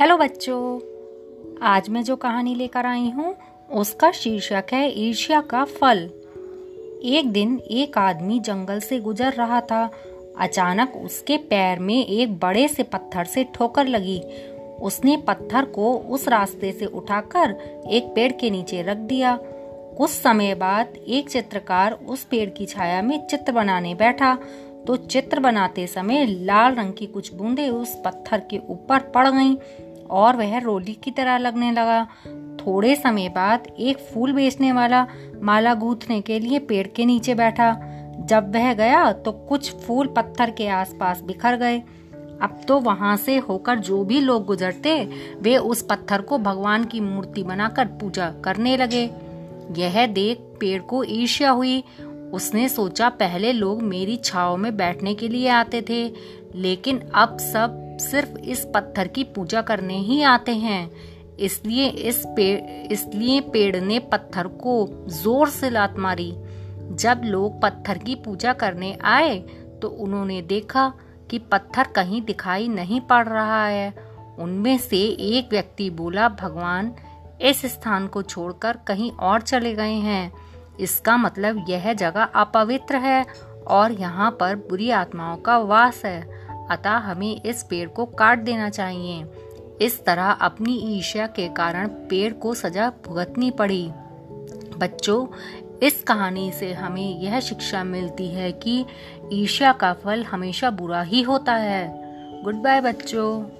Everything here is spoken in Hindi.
हेलो बच्चों। आज मैं जो कहानी लेकर आई हूँ, उसका शीर्षक है ईर्ष्या का फल। एक दिन एक आदमी जंगल से गुजर रहा था। अचानक उसके पैर में एक बड़े से पत्थर से ठोकर लगी। उसने पत्थर को उस रास्ते से उठाकर एक पेड़ के नीचे रख दिया। कुछ समय बाद एक चित्रकार उस पेड़ की छाया में चित्र बनाने बैठा। तो चित्र बनाते समय लाल रंग की कुछ बूंदें उस पत्थर के ऊपर पड़ गईं। और वह रोली की तरह लगने लगा। थोड़े समय बाद एक फूल बेचने वाला माला गूंथने के लिए पेड़ के नीचे बैठा। जब वह गया तो कुछ फूल पत्थर के आसपास बिखर गए। अब तो वहाँ से होकर जो भी लोग गुजरते, वे उस पत्थर को भगवान की मूर्ति बनाकर पूजा करने लगे। यह देख पेड़ को ईर्ष्या हुई। उसने सोचा, पहले लोग मेरी छाव में बैठने के लिए आते थे, लेकिन अब सब सिर्फ़ इस पत्थर की पूजा करने ही आते हैं। इसलिए इस पेड़ इसलिए पेड़ ने पत्थर को ज़ोर से लात मारी। जब लोग पत्थर की पूजा करने आए तो उन्होंने देखा कि पत्थर कहीं दिखाई नहीं पड़ रहा है। उनमें से एक व्यक्ति बोला, भगवान, इस स्थान को छोड़कर कहीं और चले गए हैं। इसका मतलब यह जगह अपवित्र है और यहाँ पर बुरी आत्माओं का वास है। अतः हमें इस पेड़ को काट देना चाहिए। इस तरह अपनी ईर्ष्या के कारण पेड़ को सजा भुगतनी पड़ी। बच्चों, इस कहानी से हमें यह शिक्षा मिलती है कि ईर्ष्या का फल हमेशा बुरा ही होता है। गुड बाय बच्चों।